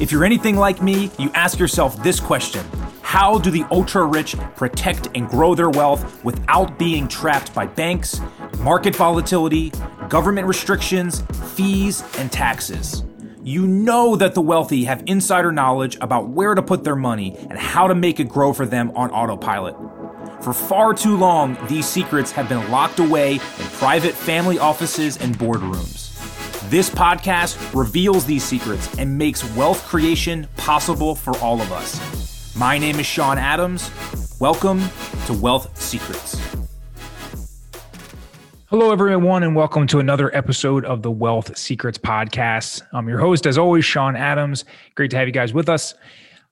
If you're anything like me, you ask yourself this question How do the ultra rich protect and grow their wealth without being trapped by banks, market volatility, government restrictions, fees, and taxes? You know that the wealthy have insider knowledge about where to put their money and how to make it grow for them on autopilot. For far too long, these secrets have been locked away in private family offices and boardrooms. This podcast reveals these secrets and makes wealth creation possible for all of us. My name is Sean Adams. Welcome to Wealth Secrets. Hello, everyone, and welcome to another episode of the Wealth Secrets Podcast. I'm your host, as always, Sean Adams. Great to have you guys with us.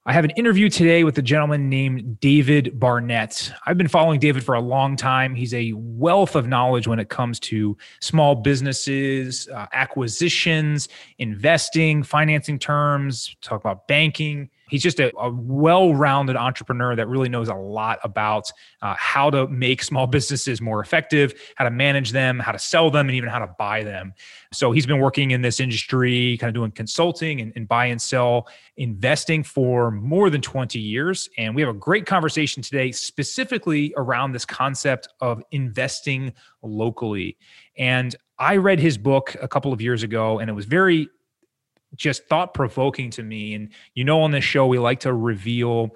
I have an interview today with a gentleman named David Barnett. I've been following David for a long time. He's a wealth of knowledge when it comes to small businesses, uh, acquisitions, investing, financing terms, talk about banking he's just a, a well-rounded entrepreneur that really knows a lot about uh, how to make small businesses more effective how to manage them how to sell them and even how to buy them. So he's been working in this industry kind of doing consulting and, and buy and sell investing for more than 20 years. And we have a great conversation today specifically around this concept of investing locally. And I read his book a couple of years ago and it was very just thought provoking to me. And you know, on this show, we like to reveal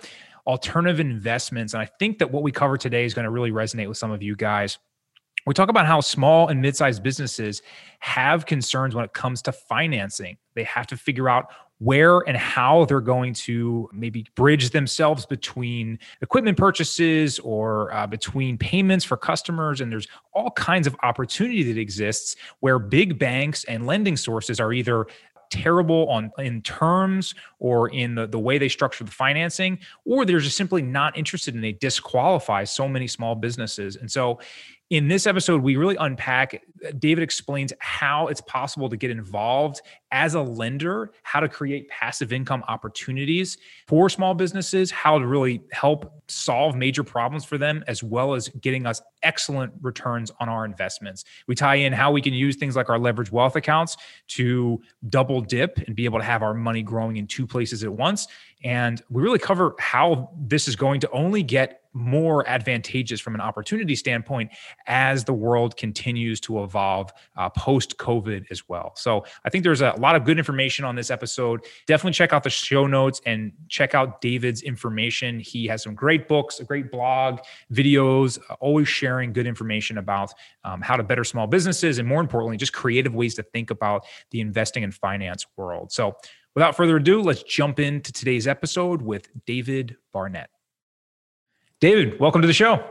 alternative investments. And I think that what we cover today is going to really resonate with some of you guys. We talk about how small and mid sized businesses have concerns when it comes to financing. They have to figure out where and how they're going to maybe bridge themselves between equipment purchases or uh, between payments for customers. And there's all kinds of opportunity that exists where big banks and lending sources are either terrible on in terms or in the, the way they structure the financing, or they're just simply not interested and they disqualify so many small businesses. And so in this episode, we really unpack, uh, David explains how it's possible to get involved as a lender, how to create passive income opportunities for small businesses, how to really help solve major problems for them, as well as getting us excellent returns on our investments. We tie in how we can use things like our leverage wealth accounts to double dip and be able to have our money growing in two places at once. And we really cover how this is going to only get more advantageous from an opportunity standpoint as the world continues to evolve uh, post COVID as well. So I think there's a lot of good information on this episode. Definitely check out the show notes and check out David's information. He has some great books, a great blog, videos, uh, always sharing good information about um, how to better small businesses and more importantly, just creative ways to think about the investing and finance world. So without further ado, let's jump into today's episode with David Barnett. David, welcome to the show.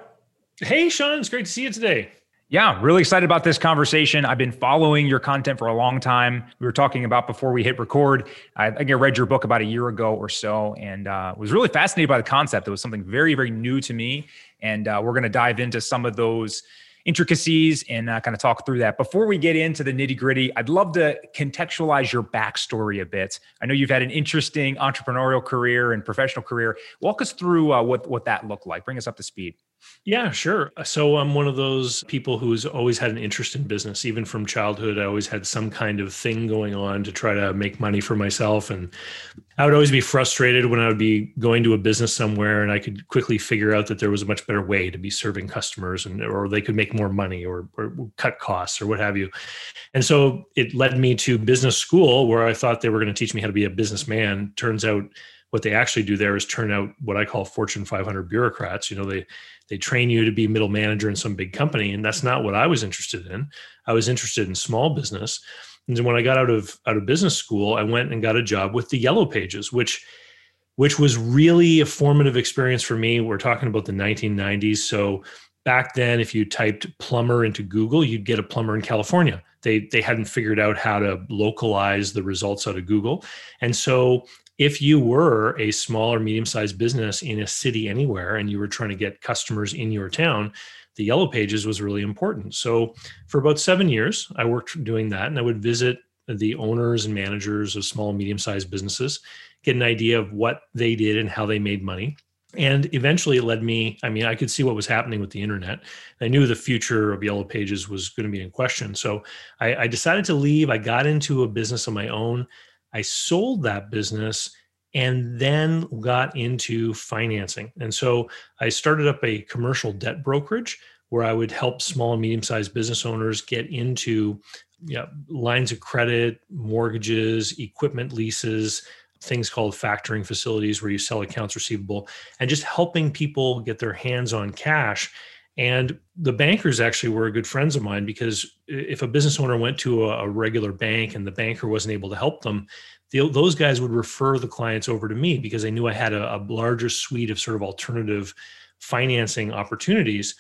Hey, Sean, it's great to see you today. Yeah, really excited about this conversation. I've been following your content for a long time. We were talking about before we hit record. I think I read your book about a year ago or so and uh, was really fascinated by the concept. It was something very, very new to me. And uh, we're going to dive into some of those intricacies and uh, kind of talk through that. Before we get into the nitty gritty, I'd love to contextualize your backstory a bit. I know you've had an interesting entrepreneurial career and professional career. Walk us through uh, what what that looked like. Bring us up to speed. Yeah, sure. Uh, so I'm one of those people who's always had an interest in business. Even from childhood, I always had some kind of thing going on to try to make money for myself. And I would always be frustrated when I would be going to a business somewhere and I could quickly figure out that there was a much better way to be serving customers and or they could make more money or, or cut costs or what have you. And so it led me to business school where I thought they were going to teach me how to be a businessman. Turns out what they actually do there is turn out what I call Fortune 500 bureaucrats. You know, they they train you to be middle manager in some big company, and that's not what I was interested in. I was interested in small business. And when I got out of out of business school, I went and got a job with the Yellow Pages, which which was really a formative experience for me. We're talking about the 1990s, so back then if you typed plumber into google you'd get a plumber in california they they hadn't figured out how to localize the results out of google and so if you were a small or medium sized business in a city anywhere and you were trying to get customers in your town, the yellow pages was really important. So for about seven years, I worked doing that and I would visit the owners and managers of small, medium sized businesses, get an idea of what they did and how they made money. And eventually it led me, I mean, I could see what was happening with the internet. I knew the future of Yellow Pages was going to be in question. So I, I decided to leave. I got into a business of my own. I sold that business and then got into financing. And so I started up a commercial debt brokerage where I would help small and medium sized business owners get into yeah, lines of credit, mortgages, equipment leases, things called factoring facilities where you sell accounts receivable, and just helping people get their hands on cash. And the bankers actually were good friends of mine because if a business owner went to a, regular bank and the banker wasn't able to help them, the, those guys would refer the clients over to me because they knew I had a, a larger suite of sort of alternative financing opportunities.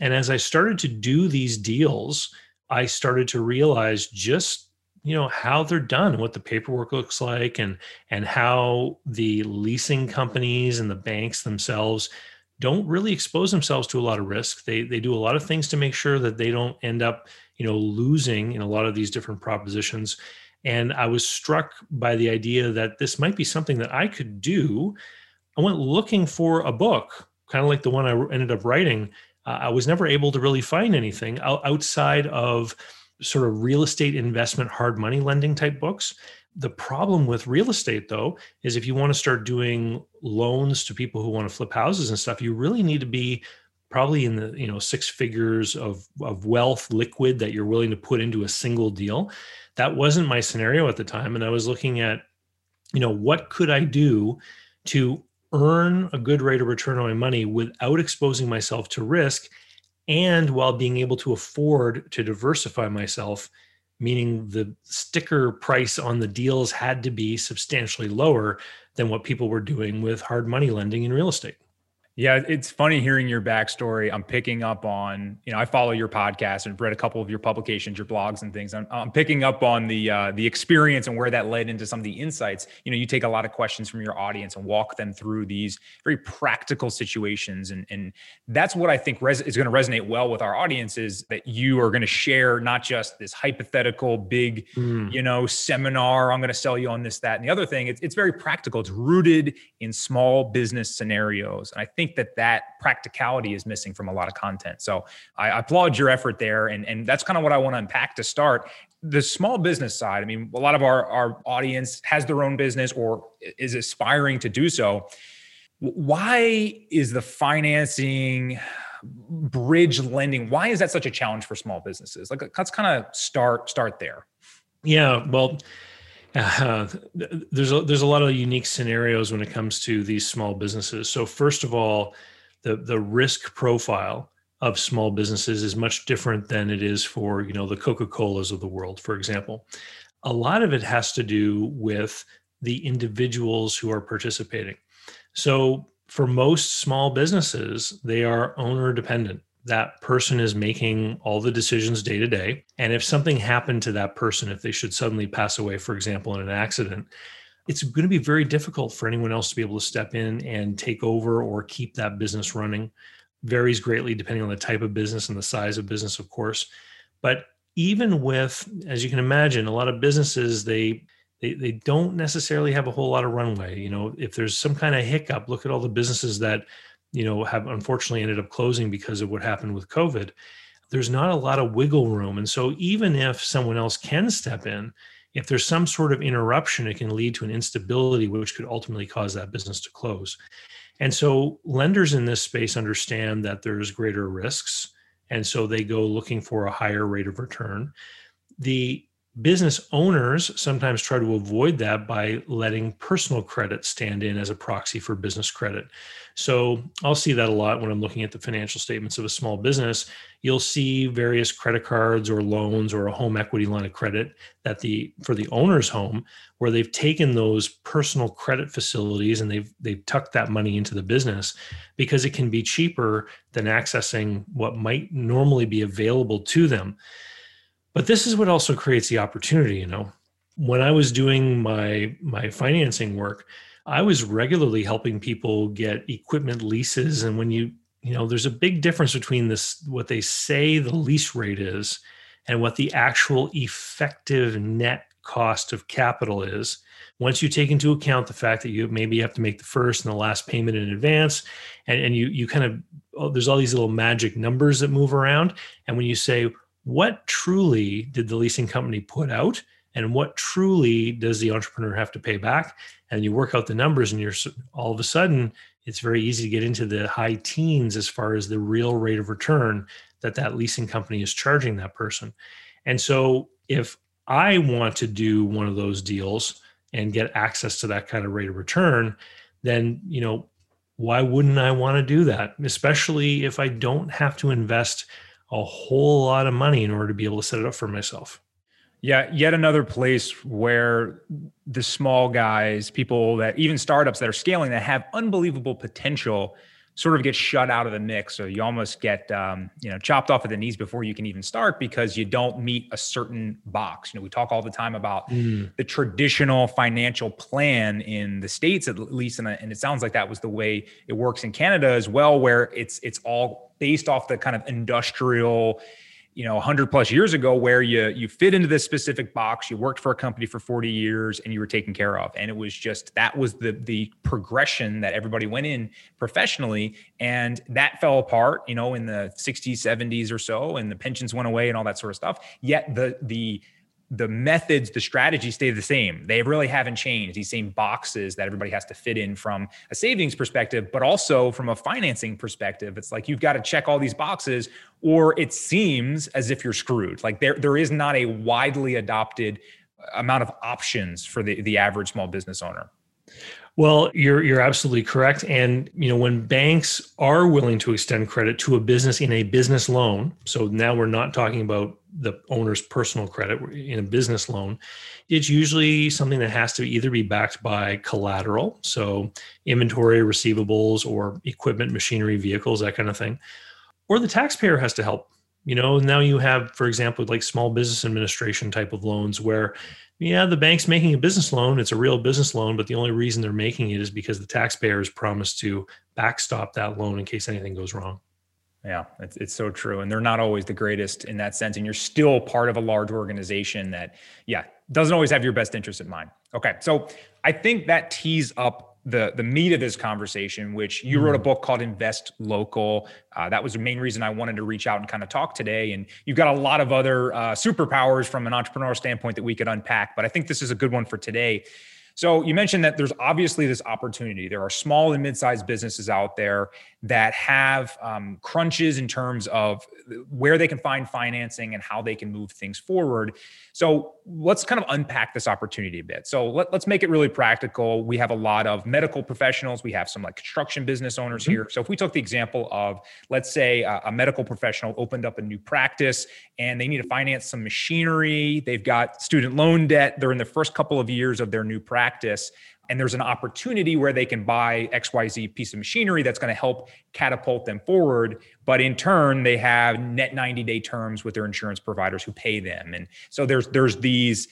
And as I started to do these deals, I started to realize just you know how they're done what the paperwork looks like and and how the leasing companies and the banks themselves don't really expose themselves to a lot of risk. They they do a lot of things to make sure that they don't end up you know losing in a lot of these different propositions. And i was struck by the idea that this might be something that i could do. I went looking for a book kind of like the one i ended up writing. Uh, i was never able to really find anything outside of sort of real estate investment hard money lending type books. The problem with real estate, though, is if you want to start doing loans to people who want to flip houses and stuff, you really need to be probably in the you know six figures of of wealth liquid that you're willing to put into a single deal. That wasn't my scenario at the time, and I was looking at you know what could I do to earn a good rate of return on my money without exposing myself to risk and while being able to afford to diversify myself, meaning the sticker price on the deals had to be substantially lower than what people were doing with hard money lending in real estate. Yeah, it's funny hearing your backstory. I'm picking up on, you know, I follow your podcast and read a couple of your publications, your blogs and things. I'm, I'm picking up on the uh, the experience and where that led into some of the insights. You know, you take a lot of questions from your audience and walk them through these very practical situations, and and that's what I think res- is going to resonate well with our audiences. That you are going to share not just this hypothetical big, mm. you know, seminar. I'm going to sell you on this, that, and the other thing. It's it's very practical. It's rooted in small business scenarios, and I think think that that practicality is missing from a lot of content. So I, applaud your effort there. And, and that's kind of what I want to unpack to start. The small business side, I mean, a lot of our, our audience has their own business or is aspiring to do so. Why is the financing bridge lending why is that such a challenge for small businesses like let's kind of start start there yeah well uh, there's a, there's a lot of unique scenarios when it comes to these small businesses. So first of all, the the risk profile of small businesses is much different than it is for you know the Coca-Colas of the world, for example. A lot of it has to do with the individuals who are participating. So for most small businesses, they are owner dependent that person is making all the decisions day to day. And if something happened to that person, if they should suddenly pass away, for example, in an accident, it's going to be very difficult for anyone else to be able to step in and take over or keep that business running. Varies greatly depending on the type of business and the size of business, of course. But even with, as you can imagine, a lot of businesses, they they, they don't necessarily have a whole lot of runway. You know, if there's some kind of hiccup, look at all the businesses that you know have unfortunately ended up closing because of what happened with covid there's not a lot of wiggle room. And so even if someone else can step in if there's some sort of interruption it can lead to an instability which could ultimately cause that business to close. And so lenders in this space understand that there's greater risks and so they go looking for a higher rate of return. The business owners sometimes try to avoid that by letting personal credit stand in as a proxy for business credit. So I'll see that a lot when I'm looking at the financial statements of a small business. You'll see various credit cards or loans or a home equity line of credit that the for the owner's home where they've taken those personal credit facilities and they've they've tucked that money into the business because it can be cheaper than accessing what might normally be available to them. But this is what also creates the opportunity, you know. When I was doing my my financing work, I was regularly helping people get equipment leases. And when you you know there's a big difference between this what they say the lease rate is and what the actual effective net cost of capital is. Once you take into account the fact that you maybe have to make the first and the last payment in advance and, and you you kind of oh, there's all these little magic numbers that move around. And when you say what truly did the leasing company put out? And what truly does the entrepreneur have to pay back? And you work out the numbers and you're all of a sudden it's very easy to get into the high teens as far as the real rate of return that that leasing company is charging that person. And so if i want to do one of those deals and get access to that kind of rate of return, then, you know, why wouldn't I want to do that? Especially if I don't have to invest a whole lot of money in order to be able to set it up for myself. Yeah, yet another place where the small guys, people that even startups that are scaling that have unbelievable potential sort of get shut out of the mix. So you almost get um, you know chopped off at the knees before you can even start because you don't meet a certain box. You know, we talk all the time about mm. the traditional financial plan in the states, at least, and, and it sounds like that was the way it works in Canada as well, where it's it's all based off the kind of industrial you know 100 plus years ago where you you fit into this specific box you worked for a company for 40 years and you were taken care of. And it was just that was the the progression that everybody went in professionally. And that fell apart you know in the 60s 70s or so and the pensions went away and all that sort of stuff. Yet the the the methods, the strategy stay the same. They really haven't changed. These same boxes that everybody has to fit in from a savings perspective, but also from a financing perspective. It's like you've got to check all these boxes, or it seems as if you're screwed. Like there, there is not a widely adopted uh, amount of options for the, the average small business owner. Well, you're you're absolutely correct. And you know, when banks are willing to extend credit to a business in a business loan, so now we're not talking about the owner's personal credit in a business loan, it's usually something that has to either be backed by collateral, so inventory, receivables, or equipment, machinery, vehicles, that kind of thing, or the taxpayer has to help. You know, now you have, for example, like small business administration type of loans where yeah, the bank's making a business loan. It's a real business loan, but the only reason they're making it is because the taxpayer taxpayers promised to backstop that loan in case anything goes wrong. Yeah, it's, it's so true. And they're not always the greatest in that sense. And you're still part of a large organization that, yeah, doesn't always have your best interest in mind. Okay. So I think that tees up the the meat of this conversation, which you wrote a mm. book called Invest Local. Uh, that was the main reason I wanted to reach out and kind of talk today. And you've got a lot of other uh, superpowers from an entrepreneurial standpoint that we could unpack, but I think this is a good one for today. So you mentioned that there's obviously this opportunity. There are small and mid-sized businesses out there that have um, crunches in terms of where they can find financing and how they can move things forward. So let's kind of unpack this opportunity a bit. So let, us make it really practical. We have a lot of medical professionals. We have some like construction business owners mm-hmm. here. So if we took the example of, let's say, a, a medical professional opened up a new practice and they need to finance some machinery. They've got student loan debt. They're in the first couple of years of their new practice and there's an opportunity where they can buy xyz piece of machinery that's going to help catapult them forward but in turn they have net 90 day terms with their insurance providers who pay them. And so there's there's these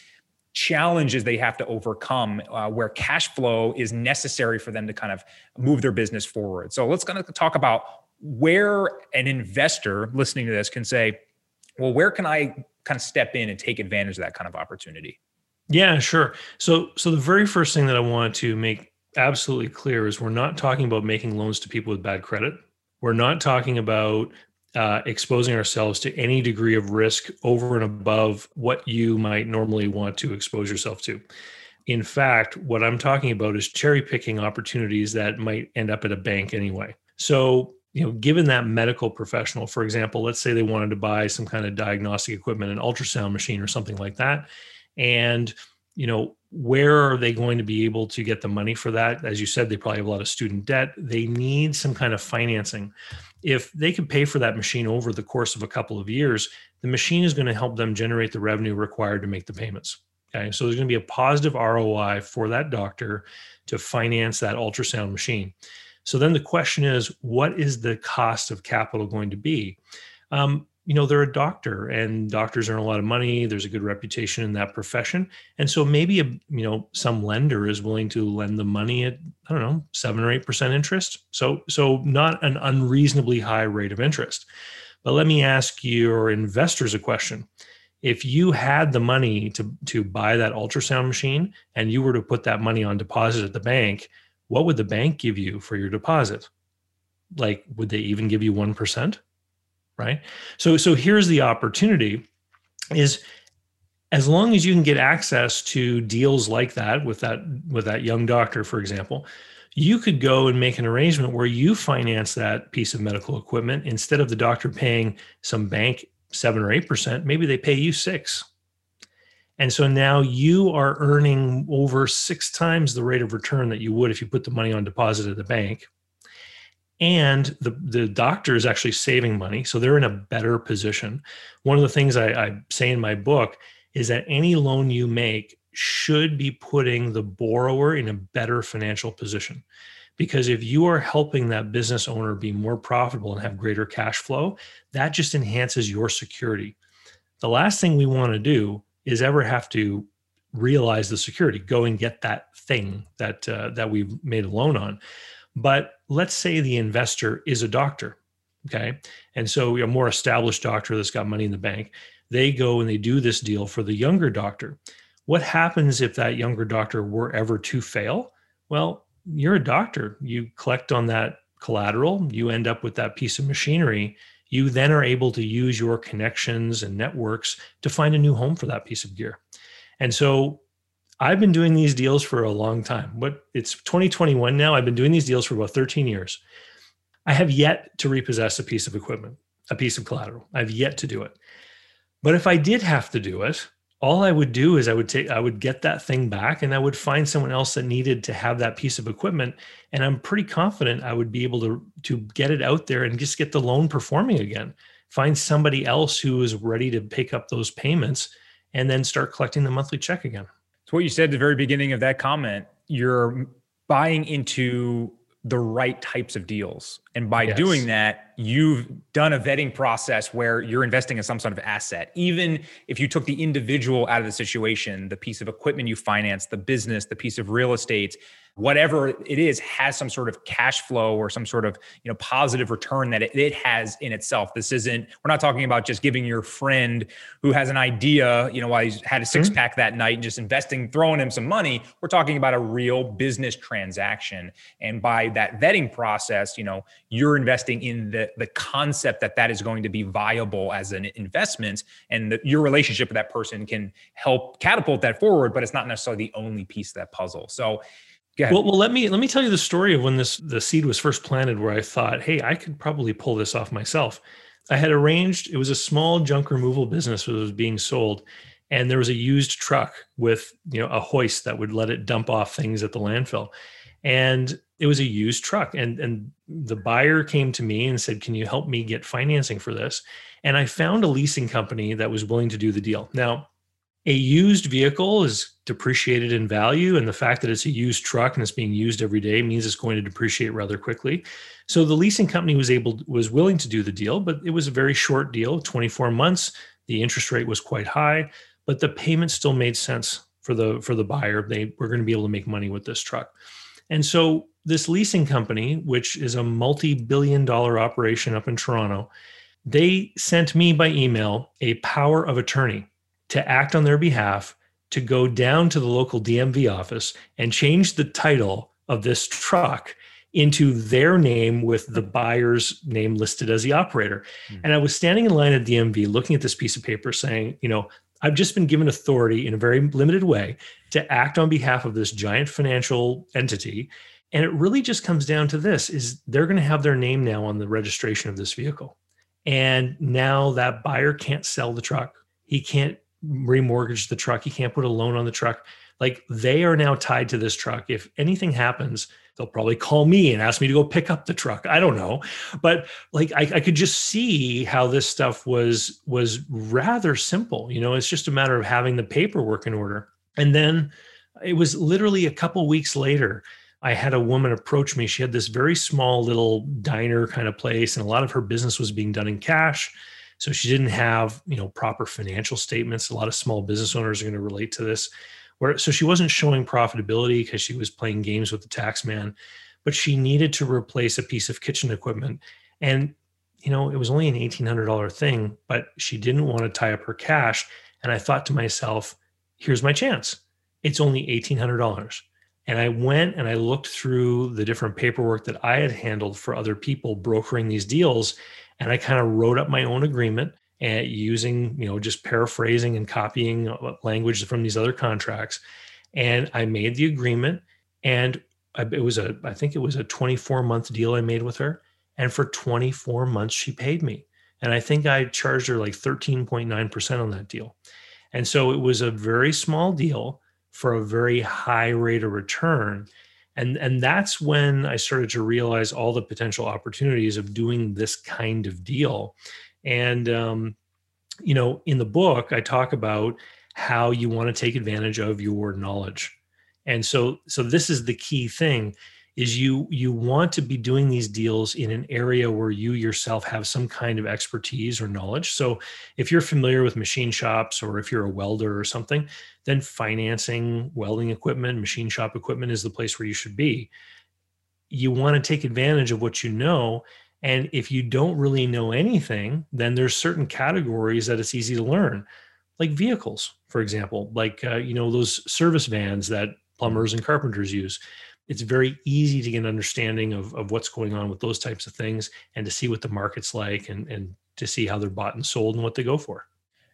challenges they have to overcome uh, where cash flow is necessary for them to kind of move their business forward. So let's kind of talk about where an investor listening to this can say well where can i kind of step in and take advantage of that kind of opportunity yeah, sure. So so the very first thing that I want to make absolutely clear is we're not talking about making loans to people with bad credit. We're not talking about uh, exposing ourselves to any degree of risk over and above what you might normally want to expose yourself to. In fact, what I'm talking about is cherry picking opportunities that might end up at a bank anyway. So, you know, given that medical professional, for example, let's say they wanted to buy some kind of diagnostic equipment, an ultrasound machine or something like that, and you know where are they going to be able to get the money for that? As you said they probably have a lot of student debt. They need some kind of financing. If they can pay for that machine over the course of a couple of years the machine is going to help them generate the revenue required to make the payments okay? So there's going to be a positive roi for that doctor to finance that ultrasound machine. So then the question is what is the cost of capital going to be? Um, you know they're a doctor and doctors earn a lot of money there's a good reputation in that profession. And so maybe a you know some lender is willing to lend the money at i don't know 7 or 8% interest. So so not an unreasonably high rate of interest. But let me ask your investors a question. If you had the money to to buy that ultrasound machine and you were to put that money on deposit at the bank what would the bank give you for your deposit? Like would they even give you 1% right? So so here's the opportunity is as long as you can get access to deals like that with that with that young doctor for example you could go and make an arrangement where you finance that piece of medical equipment instead of the doctor paying some bank 7 or 8% maybe they pay you 6 and so now you are earning over 6 times the rate of return that you would if you put the money on deposit at the bank and the, the doctor is actually saving money so they're in a better position. One of the things I, I say in my book is that any loan you make should be putting the borrower in a better financial position. Because if you are helping that business owner be more profitable and have greater cash flow that just enhances your security. The last thing we want to do is ever have to realize the security go and get that thing that uh, that we've made a loan on. But let's say the investor is a doctor, okay? And so a more established doctor that's got money in the bank, they go and they do this deal for the younger doctor. What happens if that younger doctor were ever to fail? Well, you're a doctor. You collect on that collateral, you end up with that piece of machinery. You then are able to use your connections and networks to find a new home for that piece of gear. And so I've been doing these deals for a long time. What it's 2021 now. I've been doing these deals for about 13 years. I have yet to repossess a piece of equipment, a piece of collateral. I've yet to do it. But if I did have to do it, all I would do is I would take I would get that thing back and I would find someone else that needed to have that piece of equipment and I'm pretty confident I would be able to to get it out there and just get the loan performing again. Find somebody else who is ready to pick up those payments and then start collecting the monthly check again. So what you said at the very beginning of that comment, you're buying into the right types of deals. And by yes. doing that, you've done a vetting process where you're investing in some sort of asset. Even if you took the individual out of the situation, the piece of equipment you finance, the business, the piece of real estate, whatever it is has some sort of cash flow or some sort of you know positive return that it, it, has in itself this isn't we're not talking about just giving your friend who has an idea you know while he's had a six pack mm-hmm. that night and just investing throwing him some money we're talking about a real business transaction and by that vetting process you know you're investing in the the concept that that is going to be viable as an investment and the, your relationship with that person can help catapult that forward but it's not necessarily the only piece of that puzzle. So well, well, let me let me tell you the story of when this the seed was first planted, where I thought, hey, I could probably pull this off myself. I had arranged; it was a small junk removal business that was being sold, and there was a used truck with you know a hoist that would let it dump off things at the landfill, and it was a used truck. and And the buyer came to me and said, "Can you help me get financing for this?" And I found a leasing company that was willing to do the deal. Now, a used vehicle is depreciated in value and the fact that it's a used truck and it's being used every day means it's going to depreciate rather quickly so the leasing company was able was willing to do the deal but it was a very short deal 24 months the interest rate was quite high but the payment still made sense for the for the buyer they were going to be able to make money with this truck and so this leasing company which is a multi-billion dollar operation up in toronto they sent me by email a power of attorney to act on their behalf to go down to the local DMV office and change the title of this truck into their name with the buyer's name listed as the operator. Mm-hmm. And I was standing in line at DMV looking at this piece of paper saying, you know, I've just been given authority in a very limited way to act on behalf of this giant financial entity. And it really just comes down to this is they're going to have their name now on the registration of this vehicle. And now that buyer can't sell the truck. He can't remortgage the truck. He can't put a loan on the truck. Like they are now tied to this truck. If anything happens, they'll probably call me and ask me to go pick up the truck. I don't know, but like I, I could just see how this stuff was was rather simple. You know, it's just a matter of having the paperwork in order. And then it was literally a couple weeks later. I had a woman approach me. She had this very small little diner kind of place, and a lot of her business was being done in cash so she didn't have, you know, proper financial statements. A lot of small business owners are going to relate to this. Where so she wasn't showing profitability because she was playing games with the tax man, but she needed to replace a piece of kitchen equipment. And you know, it was only an $1800 thing, but she didn't want to tie up her cash. And I thought to myself, here's my chance. It's only $1,800. And I went and I looked through the different paperwork that I had handled for other people brokering these deals. And I kind of wrote up my own agreement and using, you know, just paraphrasing and copying uh, language from these other contracts. And I made the agreement and it was a, I think it was a 24 month deal I made with her. And for 24 months, she paid me. And I think I charged her like 13.9% on that deal. And so it was a very small deal for a very high rate of return. And, and that's when I started to realize all the potential opportunities of doing this kind of deal. And, um, you know, in the book, I talk about how you want to take advantage of your knowledge. And so, so this is the key thing is you you want to be doing these deals in an area where you yourself have some kind of expertise or knowledge so if you're familiar with machine shops or if you're a welder or something then financing welding equipment machine shop equipment is the place where you should be you want to take advantage of what you know and if you don't really know anything then there's certain categories that it's easy to learn like vehicles for example like uh, you know those service vans that plumbers and carpenters use it's very easy to get an understanding of, of what's going on with those types of things and to see what the market's like and, and to see how they're bought and sold and what they go for.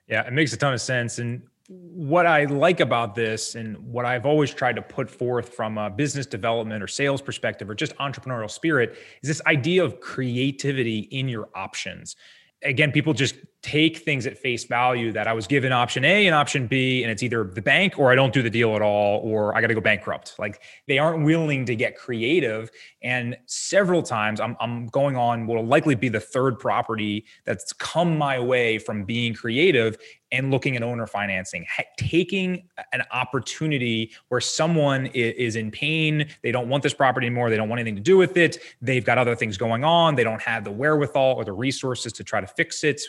Yeah, it makes a ton of sense. And what I like about this and what I've always tried to put forth from a business development or sales perspective or just entrepreneurial spirit is this idea of creativity in your options. Again, people just take things at face value that I was given option A and option B, and it's either the bank or I don't do the deal at all, or I got to go bankrupt. Like they aren't willing to get creative. And several times I'm, I'm going on what will likely be the third property that's come my way from being creative and looking at owner financing, taking an opportunity where someone is in pain, they don't want this property anymore, they don't want anything to do with it, they've got other things going on, they don't have the wherewithal or the resources to try to fix it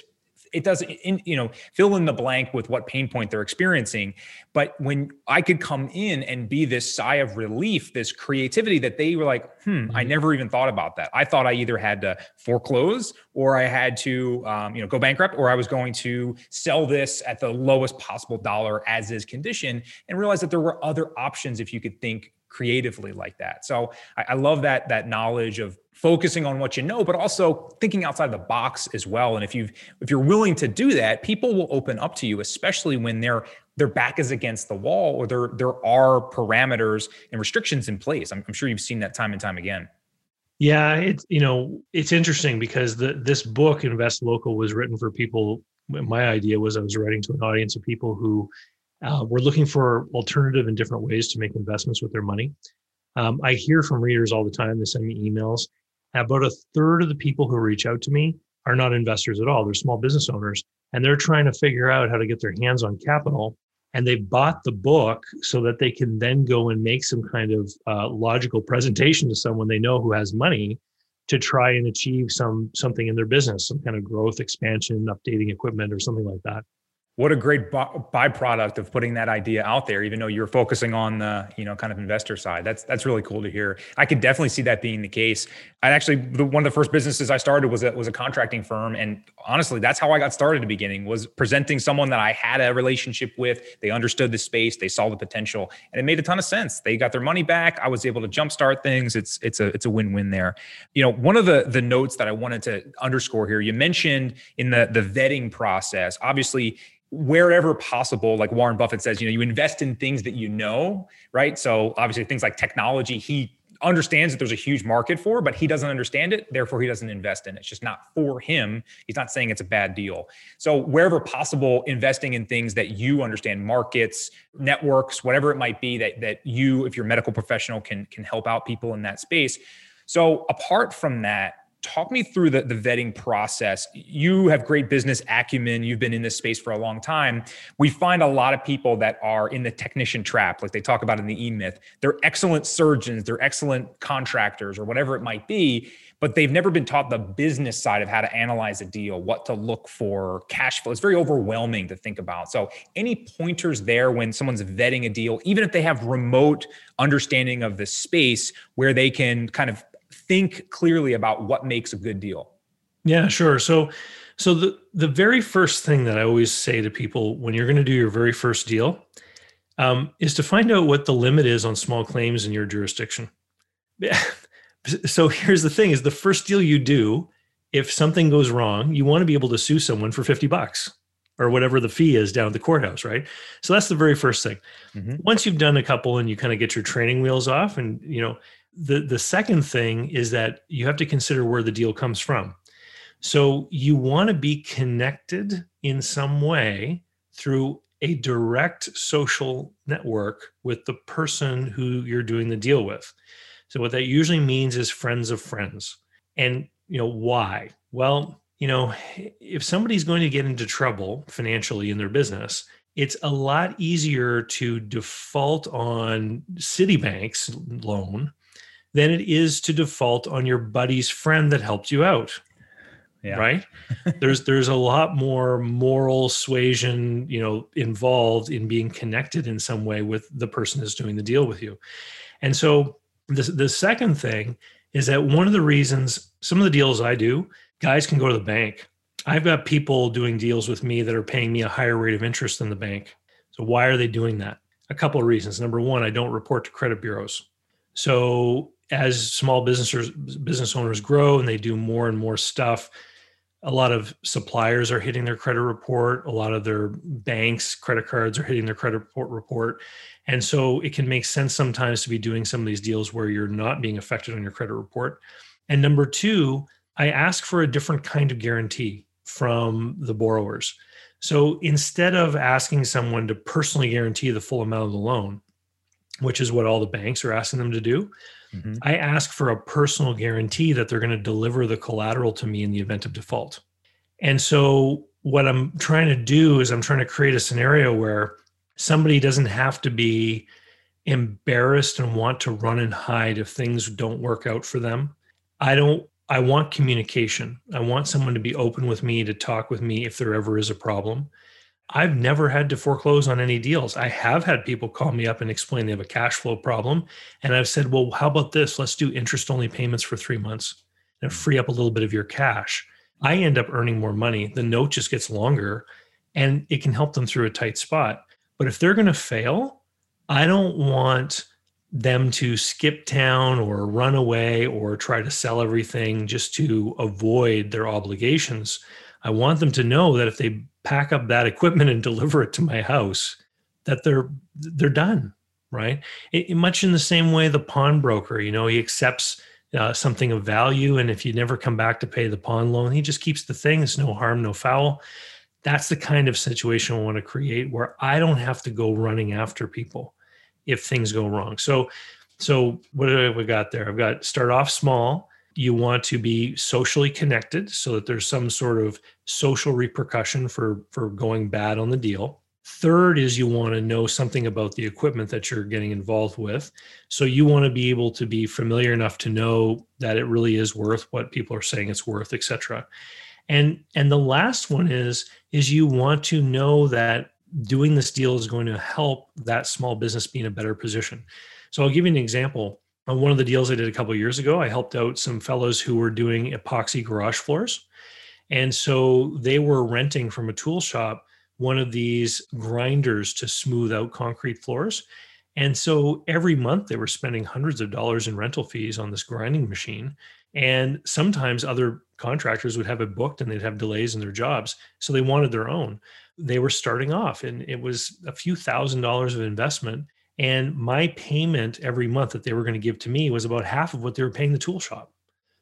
it doesn't in, you know fill in the blank with what pain point they're experiencing but when i could come in and be this sigh of relief this creativity that they were like hmm i mm-hmm. never even thought about that i thought i either had to foreclose or i had to um, you know go bankrupt or i was going to sell this at the lowest possible dollar as is condition and realize that there were other options if you could think creatively like that. So I, I, love that that knowledge of focusing on what you know, but also thinking outside the box as well. And if you if you're willing to do that, people will open up to you, especially when their their back is against the wall or there there are parameters and restrictions in place. I'm, I'm sure you've seen that time and time again. Yeah, it's you know it's interesting because the this book Invest Local was written for people. My idea was I was writing to an audience of people who uh, we're looking for alternative and different ways to make investments with their money. Um, I hear from readers all the time. They send me emails. About a third of the people who reach out to me are not investors at all. They're small business owners, and they're trying to figure out how to get their hands on capital. And they bought the book so that they can then go and make some kind of uh, logical presentation to someone they know who has money to try and achieve some something in their business, some kind of growth, expansion, updating equipment, or something like that what a great byproduct of putting that idea out there even though you're focusing on the you know kind of investor side. That's that's really cool to hear. I could definitely see that being the case. I actually one of the first businesses i started was a, was a contracting firm and honestly that's how i got started at the beginning was presenting someone that i had a relationship with. They understood the space. They saw the potential and it made a ton of sense. They got their money back. I was able to jumpstart things. It's it's a it's a win-win there. You know one of the the notes that i wanted to underscore here you mentioned in the the vetting process obviously wherever possible, like Warren Buffett says, you know, you invest in things that you know, right? So obviously things like technology, he understands that there's a huge market for, but he doesn't understand it. Therefore, he doesn't invest in it. It's just not for him. He's not saying it's a bad deal. So wherever possible, investing in things that you understand, markets, networks, whatever it might be that that you, if you're a medical professional, can can help out people in that space. So apart from that, talk me through the, the vetting process. You have great business acumen. You've been in this space for a long time. We find a lot of people that are in the technician trap, like they talk about in the E Myth. They're excellent surgeons, they're excellent contractors, or whatever it might be, but they've never been taught the business side of how to analyze a deal, what to look for, cash flow. It's very overwhelming to think about. So, any pointers there when someone's vetting a deal, even if they have remote understanding of the space where they can kind of think clearly about what makes a good deal? Yeah, sure. So So the the very first thing that I always say to people when you're going to do your very first deal um, is to find out what the limit is on small claims in your jurisdiction. so here's the thing: is the first deal you do, if something goes wrong, you want to be able to sue someone for fifty bucks or whatever the fee is down at the courthouse, right? So that's the very first thing. Mm-hmm. Once you've done a couple and you kind of get your training wheels off, and you know, the the second thing is that you have to consider where the deal comes from. So you want to be connected in some way through a direct social network with the person who you're doing the deal with. So what that usually means is friends of friends. And you know why? Well, you know, if somebody's going to get into trouble financially in their business, it's a lot easier to default on Citibank's loan than it is to default on your buddy's friend that helped you out yeah. right? There's there's a lot more moral suasion you know involved in being connected in some way with the person that's doing the deal with you. And so the, the second thing is that one of the reasons some of the deals i do guys can go to the bank. I've got people doing deals with me that are paying me a higher rate of interest than the bank. So why are they doing that? A couple of reasons. Number one i don't report to credit bureaus. So as small businesses business owners grow and they do more and more stuff a lot of suppliers are hitting their credit report. A lot of their banks credit cards are hitting their credit report report. And so it can make sense sometimes to be doing some of these deals where you're not being affected on your credit report. And number two i ask for a different kind of guarantee from the borrowers. So instead of asking someone to personally guarantee the full amount of the loan which is what all the banks are asking them to do Mm-hmm. I ask for a personal guarantee that they're going to deliver the collateral to me in the event of default. And so, what I'm trying to do is I'm trying to create a scenario where somebody doesn't have to be embarrassed and want to run and hide if things don't work out for them. I don't I want communication. I want someone to be open with me to talk with me if there ever is a problem. I've never had to foreclose on any deals. I have had people call me up and explain they have a cash flow problem. And I've said, well, how about this? Let's do interest only payments for three months and free up a little bit of your cash. I end up earning more money. The note just gets longer and it can help them through a tight spot. But if they're going to fail, I don't want them to skip town or run away or try to sell everything just to avoid their obligations. I want them to know that if they pack up that equipment and deliver it to my house that they're they're done right? It, much in the same way the pawnbroker you know he accepts uh, something of value and if you never come back to pay the pawn loan he just keeps the thing it's no harm no foul. That's the kind of situation i want to create where i don't have to go running after people if things go wrong. So so what do we got there? I've got start off small you want to be socially connected so that there's some sort of social repercussion for for going bad on the deal. Third is you want to know something about the equipment that you're getting involved with. So you want to be able to be familiar enough to know that it really is worth what people are saying it's worth etc and and the last one is is you want to know that doing this deal is going to help that small business be in a better position. So i'll give you an example on one of the deals I did a couple years ago, I helped out some fellows who were doing epoxy garage floors. And so they were renting from a tool shop one of these grinders to smooth out concrete floors. And so every month they were spending hundreds of dollars in rental fees on this grinding machine. And sometimes other contractors would have it booked and they'd have delays in their jobs. So they wanted their own. They were starting off and it was a few thousand dollars of investment and my payment every month that they were going to give to me was about half of what they were paying the tool shop.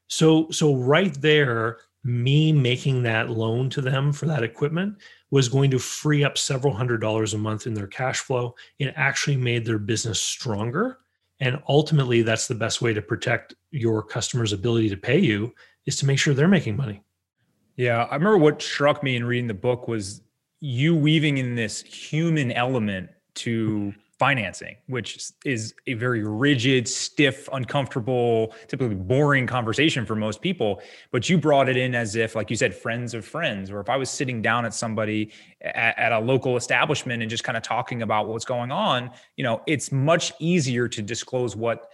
So, so right there, me making that loan to them for that equipment was going to free up several hundred dollars a month in their cash flow. It actually made their business stronger. And ultimately, that's the best way to protect your customer's ability to pay you is to make sure they're making money. Yeah. I remember what struck me in reading the book was you weaving in this human element to financing, which is a very rigid, stiff, uncomfortable, typically boring conversation for most people. But you brought it in as if, like you said, friends of friends, or if I was sitting down at somebody at, at a local establishment and just kind of talking about what's going on, you know, it's much easier to disclose what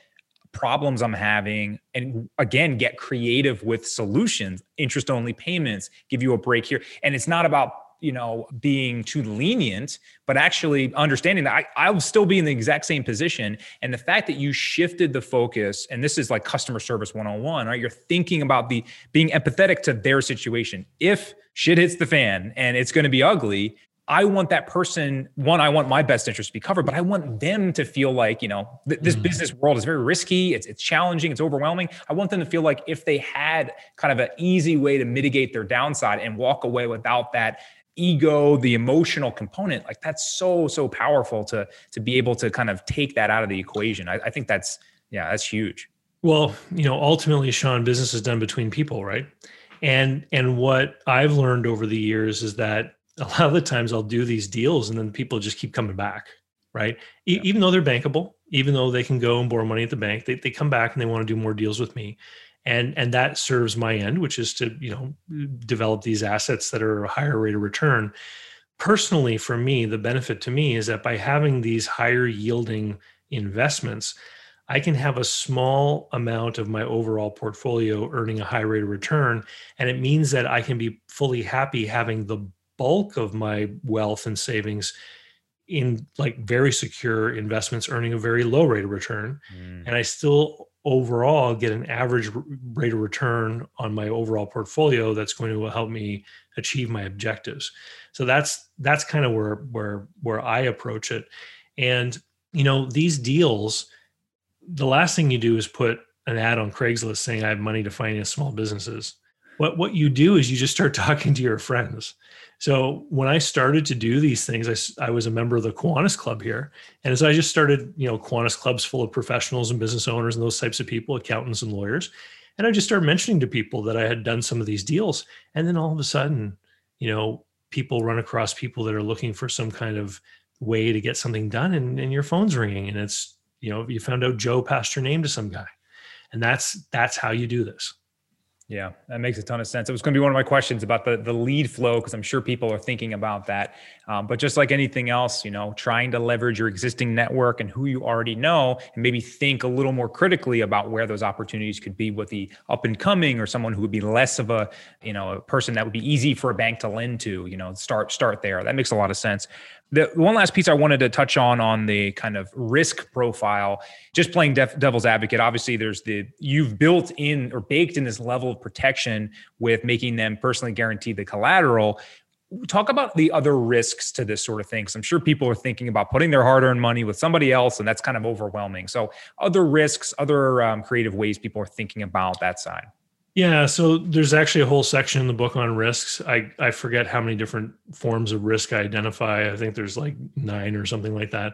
problems I'm having and again get creative with solutions, interest only payments, give you a break here. And it's not about you know being too lenient but actually understanding that I, i'll still be in the exact same position and the fact that you shifted the focus and this is like customer service 101 right you're thinking about the being empathetic to their situation if shit hits the fan and it's going to be ugly I want that person, one, I want my best interest to be covered, but I want them to feel like, you know, th- this mm business world is very risky. It's, it's challenging. It's overwhelming. I want them to feel like if they had kind of an easy way to mitigate their downside and walk away without that ego, the emotional component, like that's so, so powerful to, to be able to kind of take that out of the equation. I, I think that's, yeah, that's huge. Well, you know, ultimately, Sean, business is done between people, right? And and what I've learned over the years is that a lot of the times I'll do these deals and then people just keep coming back, right? E- Even though they're bankable, even though they can go and borrow money at the bank, they, they come back and they want to do more deals with me. And, and that serves my end, which is to, you know, develop these assets that are a higher rate of return. Personally, for me, the benefit to me is that by having these higher yielding investments, I can have a small amount of my overall portfolio earning a high rate of return. And it means that I can be fully happy having the bulk of my wealth and savings in like very secure investments earning a very low rate of return mm. and i still overall get an average rate of return on my overall portfolio that's going to help me achieve my objectives. So that's that's kind of where where where i approach it. And you know these deals the last thing you do is put an ad on craigslist saying i have money to finance small businesses. What what you do is you just start talking to your friends so when I started to do these things, I, I was a member of the Kiwanis Club here. And as I just started, you know, Kiwanis Clubs full of professionals and business owners and those types of people, accountants and lawyers. And I just started mentioning to people that I had done some of these deals. And then all of a sudden, you know, people run across people that are looking for some kind of way to get something done and, and your phone's ringing and it's, you know, you found out Joe passed your name to some guy. And that's that's how you do this. Yeah, that makes a ton of sense. It was going to be one of my questions about the the lead flow because I'm sure people are thinking about that. Um, but just like anything else, you know, trying to leverage your existing network and who you already know, and maybe think a little more critically about where those opportunities could be with the up and coming or someone who would be less of a, you know, a person that would be easy for a bank to lend to. You know, start start there. That makes a lot of sense. The one last piece I wanted to touch on on the kind of risk profile, just playing def, devil's advocate. Obviously, there's the you've built in or baked in this level of protection with making them personally guarantee the collateral. Talk about the other risks to this sort of thing. Because I'm sure people are thinking about putting their hard-earned money with somebody else, and that's kind of overwhelming. So, other risks, other um, creative ways people are thinking about that side. Yeah, so there's actually a whole section in the book on risks. I, I forget how many different forms of risk I identify. I think there's like nine or something like that.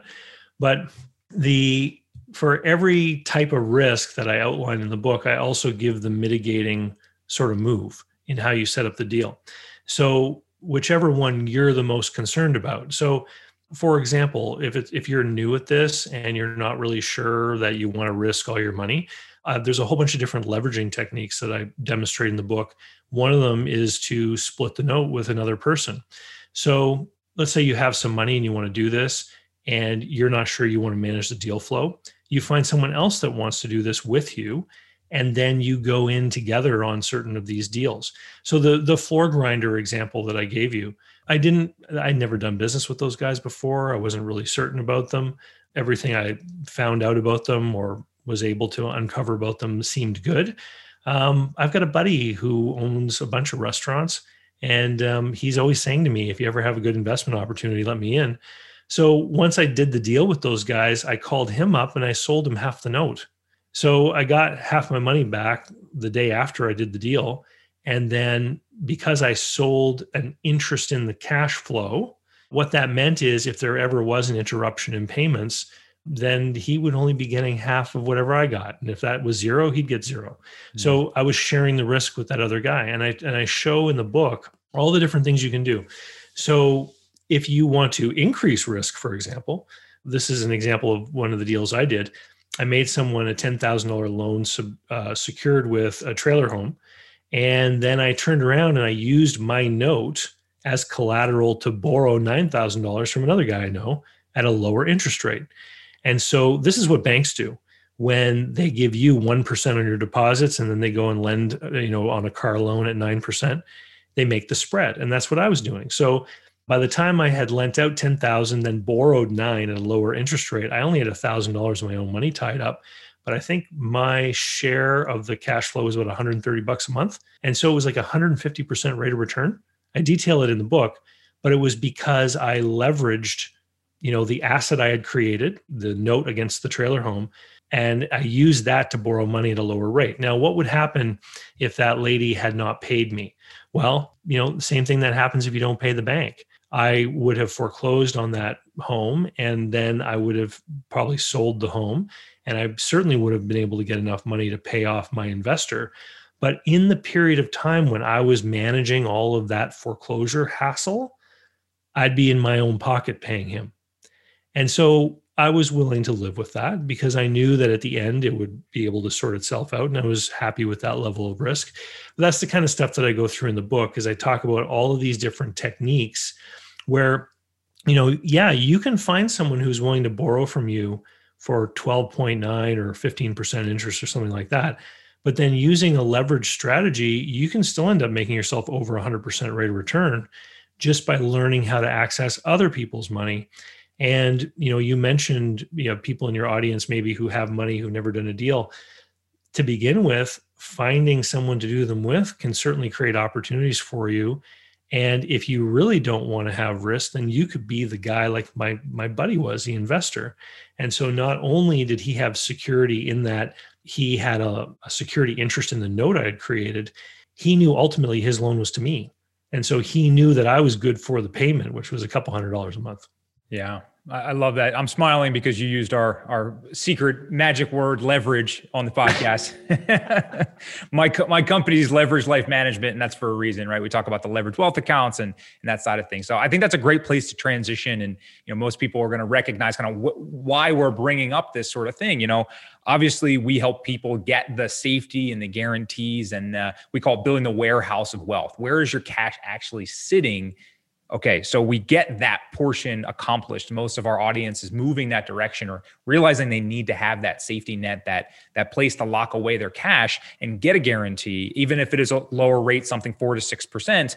But the for every type of risk that I outline in the book, I also give the mitigating sort of move in how you set up the deal. So whichever one you're the most concerned about. So for example, if it's if you're new at this and you're not really sure that you want to risk all your money, uh, there's a whole bunch of different leveraging techniques that I demonstrate in the book. One of them is to split the note with another person. So let's say you have some money and you want to do this, and you're not sure you want to manage the deal flow. You find someone else that wants to do this with you, and then you go in together on certain of these deals. So the the floor grinder example that I gave you, I didn't I'd never done business with those guys before. I wasn't really certain about them. Everything I found out about them or was able to uncover about them seemed good. Um, I've got a buddy who owns a bunch of restaurants, and um, he's always saying to me, "If you ever have a good investment opportunity, let me in." So once I did the deal with those guys, I called him up and I sold him half the note. So I got half my money back the day after I did the deal. And then because I sold an interest in the cash flow, what that meant is if there ever was an interruption in payments, then he would only be getting half of whatever I got. And if that was zero, he'd get 0 mm-hmm. So I was sharing the risk with that other guy. And I and I show in the book all the different things you can do. So if you want to increase risk, for example, this is an example of one of the deals I did. I made someone a ten thousand dollar loan sub, uh, secured with a trailer home, and then I turned around and I used my note as collateral to borrow nine thousand dollars from another guy I know at a lower interest rate. And so this is what banks do. when they give you 1% on your deposits and then they go and lend uh, you know on a car loan at 9% they make the spread. And that's what i was doing. So by the time i had lent out 10000 then borrowed 9 at a lower interest rate i only had $1000 of my own money tied up. But i think my share of the cash flow was about 130 bucks a month. And so it was like 150% rate of return. I detail it in the book but it was because i leveraged you know the asset i had created the note against the trailer home and I used that to borrow money at a lower rate. Now, what would happen if that lady had not paid me? Well, you know, the same thing that happens if you don't pay the bank. I would have foreclosed on that home and then I would have probably sold the home and I certainly would have been able to get enough money to pay off my investor. But in the period of time when I was managing all of that foreclosure hassle, I'd be in my own pocket paying him. And so I was willing to live with that because I knew that at the end it would be able to sort itself out and I was happy with that level of risk. But that's the kind of stuff that I go through in the book as I talk about all of these different techniques where you know, yeah, you can find someone who's willing to borrow from you for 12.9 or 15% interest or something like that. But then using a leverage strategy, you can still end up making yourself over 100% rate of return just by learning how to access other people's money and you know, you mentioned you know people in your audience maybe who have money who've never done a deal. To begin with, finding someone to do them with can certainly create opportunities for you. And if you really don't want to have risk, then you could be the guy like my my buddy was, the investor. And so not only did he have security in that he had a, a security interest in the note I had created, he knew ultimately his loan was to me. And so he knew that I was good for the payment, which was a couple hundred dollars a month. Yeah, I love that. I'm smiling because you used our our secret magic word leverage on the podcast. my my company's leverage life management, and that's for a reason, right? We talk about the leverage wealth accounts and and that side of things. So I think that's a great place to transition. And you know, most people are going to recognize kind of wh- why we're bringing up this sort of thing. You know, obviously we help people get the safety and the guarantees, and uh, we call it building the warehouse of wealth. Where is your cash actually sitting? Okay so we get that portion accomplished. Most of our audience is moving that direction or realizing they need to have that safety net that that place to lock away their cash and get a guarantee even if it is a lower rate something 4 to 6%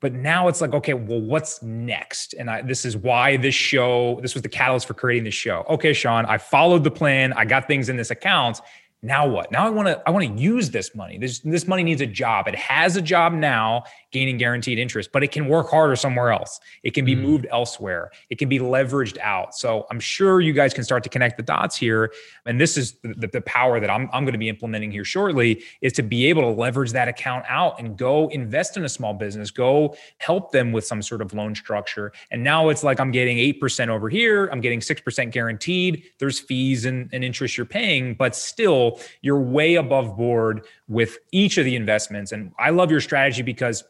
but now it's like okay well what's next? And I, this is why this show this was the catalyst for creating this show. Okay sean i followed the plan. I got things in this account now what? Now i want to i want to use this money. This this money needs a job. It has a job now gaining guaranteed interest but it can work harder somewhere else. It can be mm. moved elsewhere. It can be leveraged out. So i'm sure you guys can start to connect the dots here. And this is the, the power that i'm, I'm going to be implementing here shortly is to be able to leverage that account out and go invest in a small business go help them with some sort of loan structure. And now it's like i'm getting 8% over here. I'm getting 6% guaranteed. There's fees and, and interest you're paying but still you're way above board with each of the investments. And I love your strategy because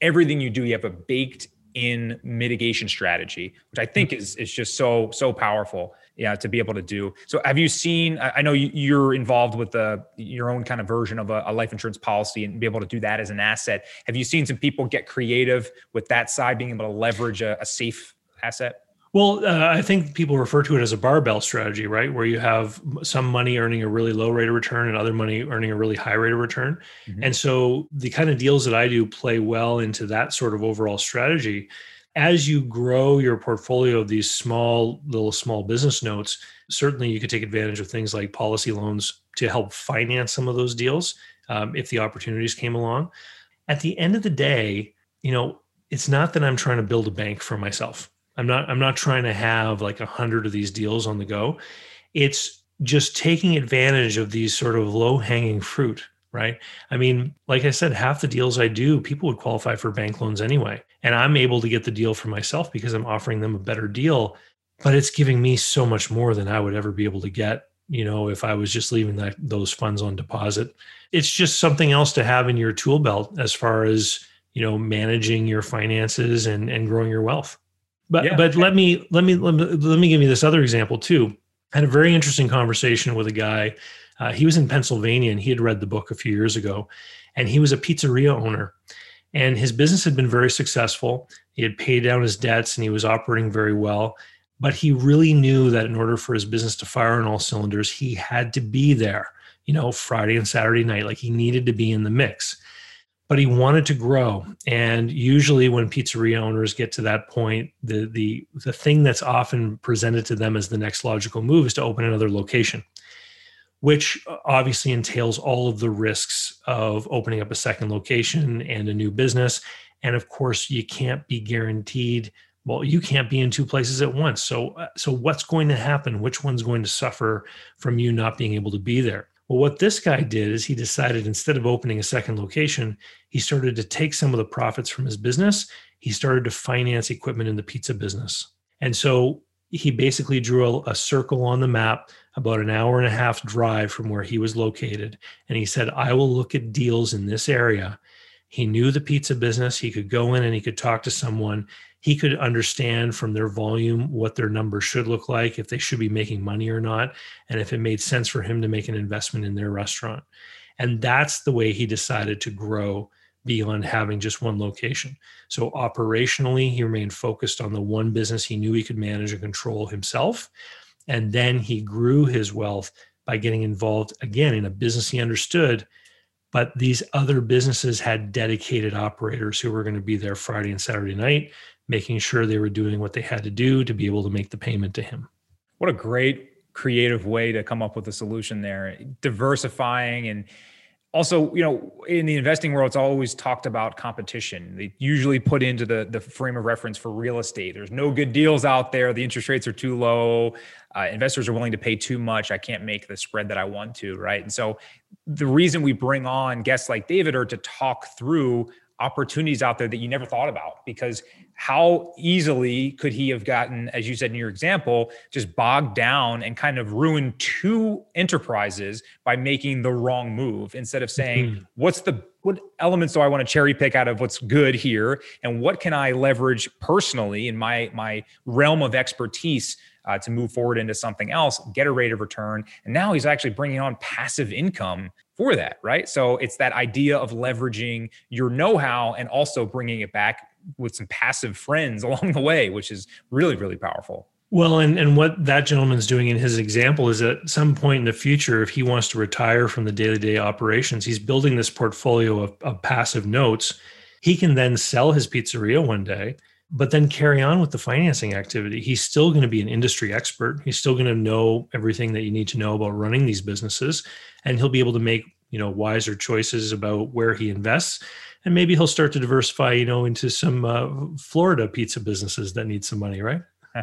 everything you do, you have a baked in mitigation strategy, which I think mm-hmm. is is just so so powerful. Yeah, to be able to do. So, have you seen? I know you're involved with the your own kind of version of a, a, life insurance policy and be able to do that as an asset. Have you seen some people get creative with that side, being able to leverage a, a safe asset? Well, uh, I think people refer to it as a barbell strategy, right? Where you have some money earning a really low rate of return and other money earning a really high rate of return. Mm-hmm. And so the kind of deals that I do play well into that sort of overall strategy. As you grow your portfolio of these small, little small business notes, certainly you could take advantage of things like policy loans to help finance some of those deals um, if the opportunities came along. At the end of the day, you know, it's not that I'm trying to build a bank for myself I'm not I'm not trying to have like a hundred of these deals on the go. It's just taking advantage of these sort of low hanging fruit, right? I mean, like I said, half the deals I do, people would qualify for bank loans anyway. And I'm able to get the deal for myself because I'm offering them a better deal. But it's giving me so much more than I would ever be able to get, you know, if I was just leaving that those funds on deposit. It's just something else to have in your tool belt as far as, you know, managing your finances and, and growing your wealth. But yeah. but let me let me let me let me give you this other example too. I had a very interesting conversation with a guy. Uh, he was in Pennsylvania and he had read the book a few years ago, and he was a pizzeria owner, and his business had been very successful. He had paid down his debts and he was operating very well. but he really knew that in order for his business to fire on all cylinders, he had to be there, you know, Friday and Saturday night. Like he needed to be in the mix. But he wanted to grow. And usually when pizzeria owners get to that point, the the the thing that's often presented to them as the next logical move is to open another location, which obviously entails all of the risks of opening up a second location and a new business. And of course, you can't be guaranteed well you can't be in two places at once so uh, so what's going to happen which one's going to suffer from you not being able to be there well what this guy did is he decided instead of opening a second location he started to take some of the profits from his business. He started to finance equipment in the pizza business. And so he basically drew a, circle on the map about an hour and a half drive from where he was located. And he said i will look at deals in this area. He knew the pizza business. He could go in and he could talk to someone he could understand from their volume what their numbers should look like, if they should be making money or not, and if it made sense for him to make an investment in their restaurant. And that's the way he decided to grow beyond having just one location. So operationally, he remained focused on the one business he knew he could manage and control himself. And then he grew his wealth by getting involved again in a business he understood. But these other businesses had dedicated operators who were going to be there Friday and Saturday night making sure they were doing what they had to do to be able to make the payment to him. What a great creative way to come up with a solution there, diversifying and also, you know, in the investing world, it's always talked about competition. They usually put into the the frame of reference for real estate. There's no good deals out there. The interest rates are too low. Uh, investors are willing to pay too much. I can't make the spread that I want to, right? And so, the reason we bring on guests like David are to talk through opportunities out there that you never thought about because how easily could he have gotten as you said in your example just bogged down and kind of ruined two enterprises by making the wrong move instead of saying mm-hmm. what's the what elements do i want to cherry pick out of what's good here and what can i leverage personally in my my realm of expertise uh, to move forward into something else, get a rate of return. And now he's actually bringing on passive income for that, right? So it's that idea of leveraging your know how and also bringing it back with some passive friends along the way, which is really, really powerful. Well, and, and what that gentleman's doing in his example is at some point in the future, if he wants to retire from the daily day operations, he's building this portfolio of, of passive notes. He can then sell his pizzeria one day but then carry on with the financing activity. He's still going to be an industry expert. He's still going to know everything that you need to know about running these businesses, and he'll be able to make you know wiser choices about where he invests. And maybe he'll start to diversify, you know, into some uh, Florida pizza businesses that need some money, right?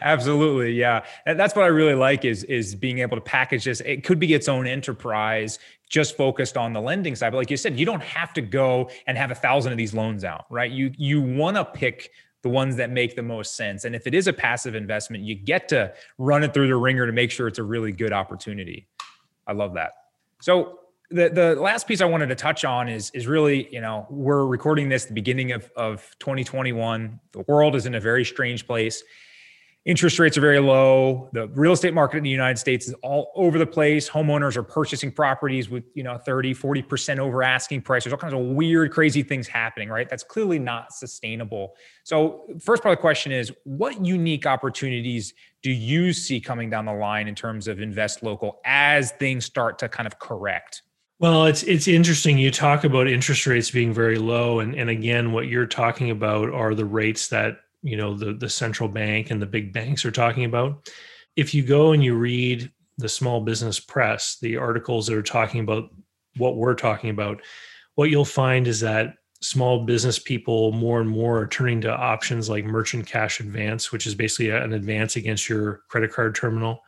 Absolutely, yeah. That's what I really like is is being able to package this. It could be its own enterprise, just focused on the lending side. But like you said, you don't have to go and have a thousand of these loans out, right? You you want to pick the ones that make the most sense. And if it is a passive investment, you get to run it through the ringer to make sure it's a really good opportunity. I love that. So the the last piece I wanted to touch on is is really you know we're recording this the beginning of of 2021. The world is in a very strange place interest rates are very low. The real estate market in the united states is all over the place. Homeowners are purchasing properties with you know 30 40% over asking price. There's all kinds of weird crazy things happening right? That's clearly not sustainable. So first part of the question is what unique opportunities do you see coming down the line in terms of invest local as things start to kind of correct? Well, it's it's interesting. You talk about interest rates being very low, and and again, what you're talking about are the rates that you know the the central bank and the big banks are talking about. If you go and you read the small business press the articles that are talking about what we're talking about what you'll find is that small business people more and more are turning to options like merchant cash advance which is basically an advance against your credit card terminal.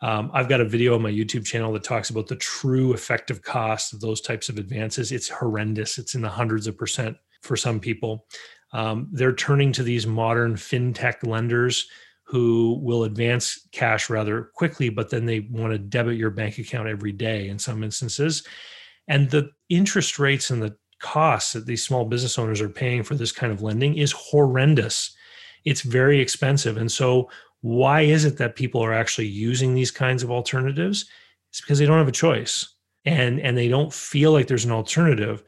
Um, i've got a video on my youtube channel that talks about the true effective cost of those types of advances. It's horrendous. It's in the hundreds of percent for some people um, they're turning to these modern fintech lenders who will advance cash rather quickly, but then they want to debit your bank account every day in some instances. And the interest rates and the costs that these small business owners are paying for this kind of lending is horrendous. It's very expensive. And so, why is it that people are actually using these kinds of alternatives? It's because they don't have a choice and, and they don't feel like there's an alternative.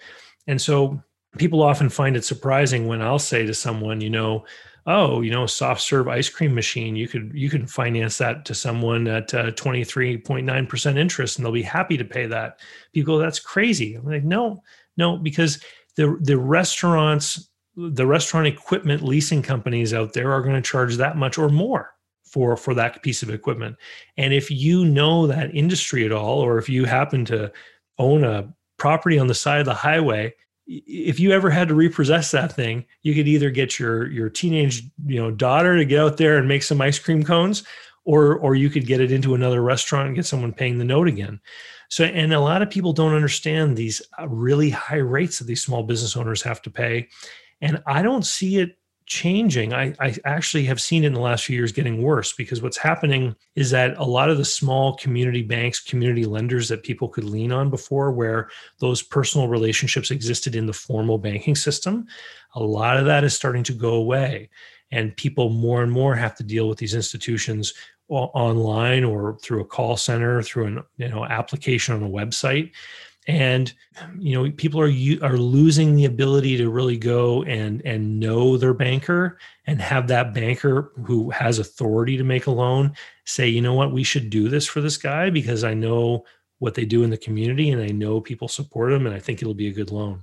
And so, people often find it surprising when I'll say to someone, you know, oh, you know, soft serve ice cream machine, you could you can finance that to someone at uh, 23.9% interest and they'll be happy to pay that. People go, that's crazy. I'm like, no, no, because the the restaurants, the restaurant equipment leasing companies out there are going to charge that much or more for for that piece of equipment. And if you know that industry at all, or if you happen to own a property on the side of the highway if you ever had to repossess that thing, you could either get your your teenage you know daughter to get out there and make some ice cream cones, or or you could get it into another restaurant and get someone paying the note again. So, and a lot of people don't understand these uh, really high rates that these small business owners have to pay, and I don't see it changing. I, I actually have seen in the last few years getting worse because what's happening is that a lot of the small community banks, community lenders that people could lean on before, where those personal relationships existed in the formal banking system, a lot of that is starting to go away. And people more and more have to deal with these institutions online or through a call center, through an you know application on a website and you know people are are losing the ability to really go and and know their banker and have that banker who has authority to make a loan say you know what? We should do this for this guy because i know what they do in the community and i know people support them and i think it'll be a good loan.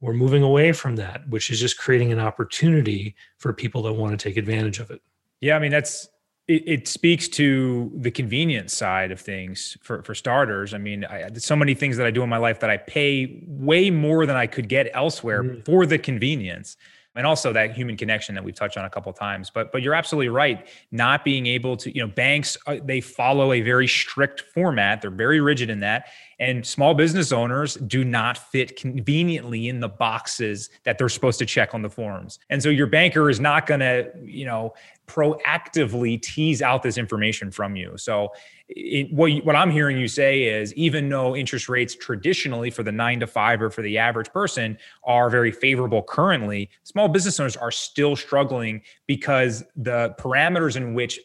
We're moving away from that which is just creating an opportunity for people that want to take advantage of it. Yeah i mean that's it, it, speaks to the convenience side of things for, for starters. I mean, I, so many things that I do in my life that I pay way more than I could get elsewhere mm. for the convenience. And also that human connection that we've touched on a couple times. But but you're absolutely right. Not being able to you know banks uh, they follow a very strict format. They're very rigid in that and small business owners do not fit conveniently in the boxes that they're supposed to check on the forms and so your banker is not going to you know proactively tease out this information from you. So, it, what, what I'm hearing you say is even though interest rates traditionally for the nine to five or for the average person are very favorable currently, small business owners are still struggling because the parameters in which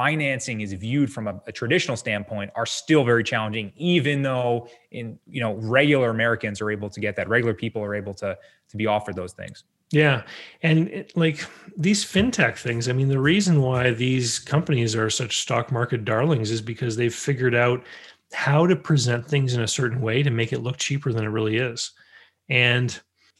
financing is viewed from a, a, traditional standpoint are still very challenging even though in you know regular americans are able to get that regular people are able to to be offered those things yeah. And it, like these fintech things, I mean, the reason why these companies are such stock market darlings is because they've figured out how to present things in a certain way to make it look cheaper than it really is. And,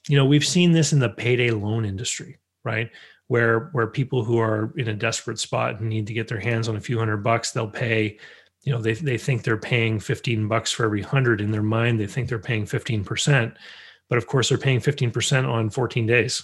you know, we've seen this in the payday loan industry, right? Where where people who are in a desperate spot and need to get their hands on a few hundred bucks, they'll pay, you know, they, they think they're paying 15 bucks for every hundred. In their mind, they think they're paying 15% but of course, they're paying 15% on 14 days,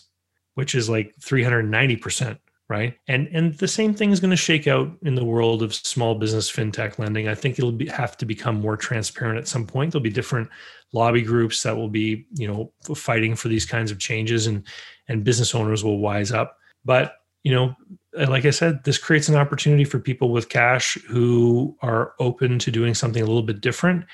which is like 390%, right? And and the same thing is going to shake out in the world of small business fintech lending. I think it'll be, have to become more transparent at some point. There'll be different lobby groups that will be, you know, fighting for these kinds of changes and and business owners will wise up. But, you know, uh, like I said, this creates an opportunity for people with cash who are open to doing something a little bit different.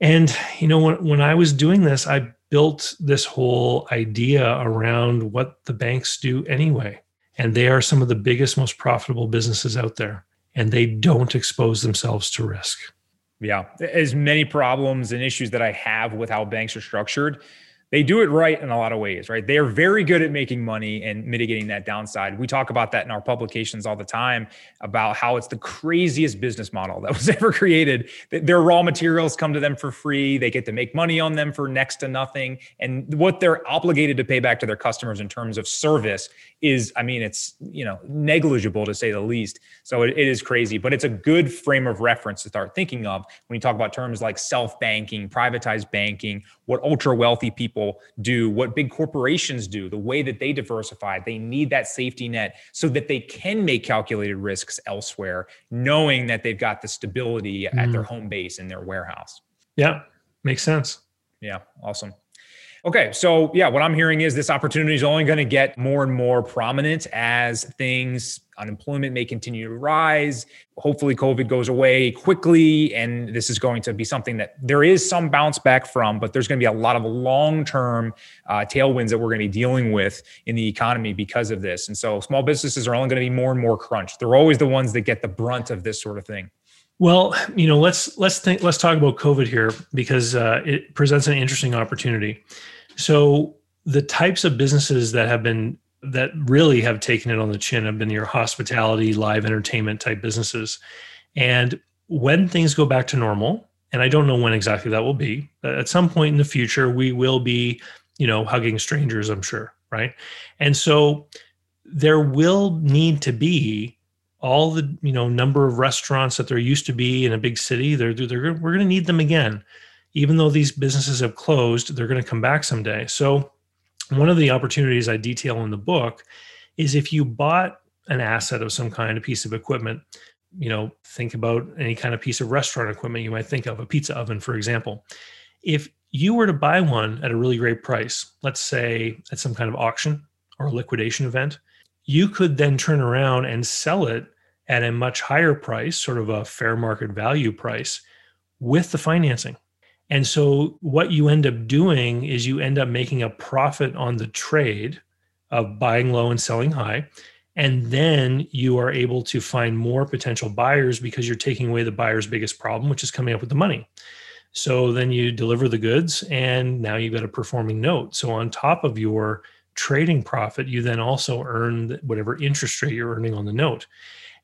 And you know, when when I was doing this, I built this whole idea around what the banks do anyway. And they are some of the biggest, most profitable businesses out there. And they don't expose themselves to risk. Yeah. As many problems and issues that I have with how banks are structured, they do it right in a lot of ways, right? They are very good at making money and mitigating that downside. We talk about that in our publications all the time about how it's the craziest business model that was ever created. Their raw materials come to them for free. They get to make money on them for next to nothing. And what they're obligated to pay back to their customers in terms of service is, I mean, it's, you know, negligible to say the least. So it, it is crazy, but it's a good frame of reference to start thinking of when you talk about terms like self-banking, privatized banking, what ultra wealthy people do, what big corporations do, the way that they diversify. They need that safety net so that they can make calculated risks elsewhere, knowing that they've got the stability mm. at their mm-hmm. home base in their warehouse. Yeah, makes sense. Yeah, awesome. Okay, so yeah, what I'm hearing is this opportunity is only going to get more and more prominent as things unemployment may continue to rise. Hopefully, COVID goes away quickly, and this is going to be something that there is some bounce back from, but there's going to be a lot of long term uh, tailwinds that we're going to be dealing with in the economy because of this. And so, small businesses are only going to be more and more crunched. They're always the ones that get the brunt of this sort of thing. Well, you know, let's let's think let's talk about COVID here because uh, it presents an interesting opportunity. So the types of businesses that have been that really have taken it on the chin have been your hospitality, live entertainment type businesses. And when things go back to normal, and I don't know when exactly that will be, at some point in the future, we will be, you know, hugging strangers, I'm sure, right? And so there will need to be all the you know number of restaurants that there used to be in a big city they're, they're we're going to need them again. Even though these businesses have closed they're going to come back someday. So one of the opportunities i detail in the book is if you bought an asset of some kind a piece of equipment you know think about any kind of piece of restaurant equipment you might think of a pizza oven for example. If you were to buy one at a really great price let's say at some kind of auction or liquidation event you could then turn around and sell it at a much higher price, sort of a fair market value price, with the financing. And so, what you end up doing is you end up making a profit on the trade of buying low and selling high. And then you are able to find more potential buyers because you're taking away the buyer's biggest problem, which is coming up with the money. So then you deliver the goods, and now you've got a performing note. So, on top of your trading profit, you then also earn whatever interest rate you're earning on the note.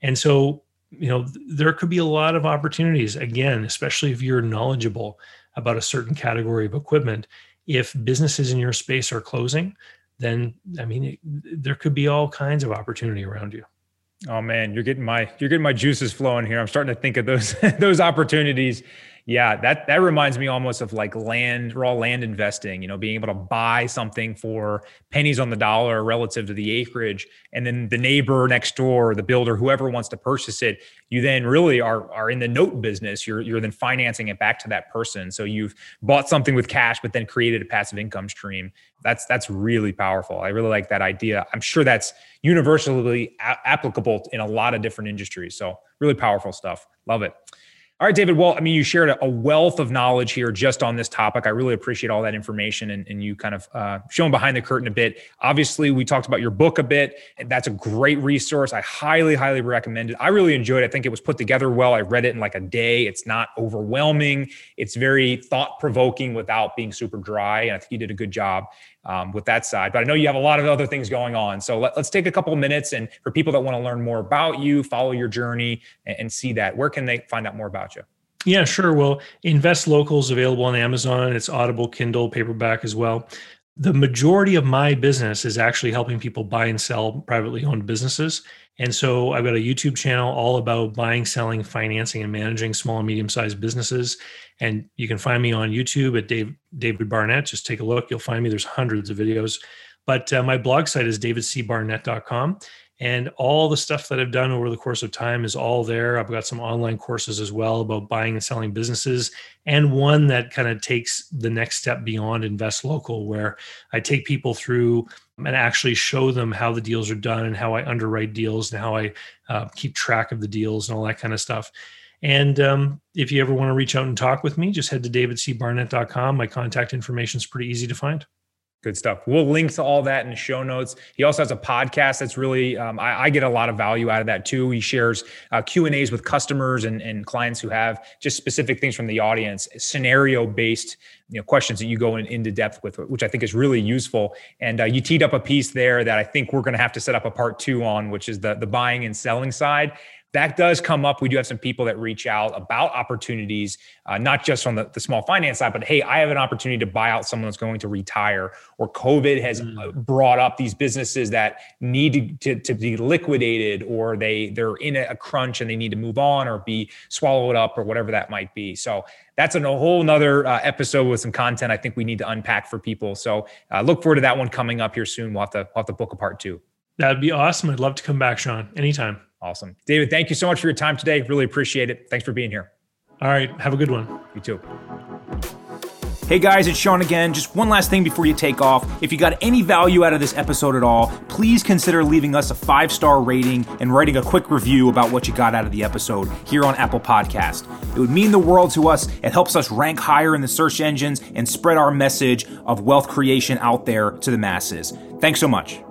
And so, you know, there could be a lot of opportunities, again, especially if you're knowledgeable about a certain category of equipment. If businesses in your space are closing, then I mean, it, there could be all kinds of opportunity around you. Oh man, you're getting my you're getting my juices flowing here. I'm starting to think of those those opportunities yeah, that that reminds me almost of like land, raw land investing, you know, being able to buy something for pennies on the dollar relative to the acreage. And then the neighbor next door, the builder, whoever wants to purchase it, you then really are are in the note business. You're you're then financing it back to that person. So you've bought something with cash, but then created a passive income stream. That's that's really powerful. I really like that idea. I'm sure that's universally a- applicable in a lot of different industries. So really powerful stuff. Love it. All right, David. Well, I mean, you shared a wealth of knowledge here just on this topic. I really appreciate all that information and, and you kind of uh, showing behind the curtain a bit. Obviously, we talked about your book a bit. That's a great resource. I highly, highly recommend it. I really enjoyed it. I think it was put together well. I read it in like a day. It's not overwhelming. It's very thought provoking without being super dry. And I think you did a good job um, with that side. But I know you have a lot of other things going on. So let, us take a couple minutes. And for people that want to learn more about you, follow your journey, and, and see that, where can they find out more about you? Yeah, sure. Well, Invest Local is available on Amazon. It's Audible, Kindle, paperback as well. The majority of my business is actually helping people buy and sell privately owned businesses. And so I've got a YouTube channel all about buying, selling, financing, and managing small and medium sized businesses. And you can find me on YouTube at Dave, David Barnett. Just take a look. You'll find me. There's hundreds of videos. But uh, my blog site is davidcbarnett.com. And all the stuff that I've done over the course of time is all there. I've got some online courses as well about buying and selling businesses, and one that kind of takes the next step beyond Invest Local, where I take people through and actually show them how the deals are done and how I underwrite deals and how I uh, keep track of the deals and all that kind of stuff. And um, if you ever want to reach out and talk with me, just head to davidcbarnett.com. My contact information is pretty easy to find. Good stuff. We'll link to all that in the show notes. He also has a podcast that's really, um, I, I, get a lot of value out of that too. He shares uh, Q and A's with customers and, and clients who have just specific things from the audience, scenario based, you know, questions that you go in, into depth with, which I think is really useful. And uh, you teed up a piece there that I think we're going to have to set up a part two on, which is the the buying and selling side that does come up. We do have some people that reach out about opportunities, uh, not just on the, the small finance side, but hey, I have an opportunity to buy out someone that's going to retire, or COVID has mm. brought up these businesses that need to, to, to, be liquidated, or they they're in a crunch and they need to move on or be swallowed up, or whatever that might be. So that's a whole nother uh, episode with some content I think we need to unpack for people. So uh, look forward to that one coming up here soon. We'll have to we'll have to book a part two. That'd be awesome. I'd love to come back, Sean, anytime. Awesome. David, thank you so much for your time today. Really appreciate it. Thanks for being here. All right. Have a good one. You too. Hey guys, it's Sean again. Just one last thing before you take off. If you got any value out of this episode at all, please consider leaving us a five star rating and writing a quick review about what you got out of the episode here on Apple Podcast. It would mean the world to us. It helps us rank higher in the search engines and spread our message of wealth creation out there to the masses. Thanks so much.